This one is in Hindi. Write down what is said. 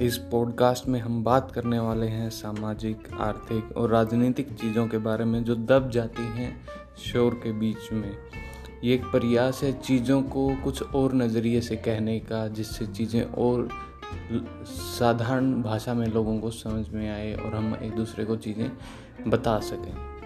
इस पॉडकास्ट में हम बात करने वाले हैं सामाजिक, आर्थिक और राजनीतिक चीज़ों के बारे में जो दब जाती हैं शोर के बीच में। ये एक प्रयास है चीज़ों को कुछ और नज़रिए से कहने का, जिससे चीज़ें और साधारण भाषा में लोगों को समझ में आए और हम एक दूसरे को चीज़ें बता सकें।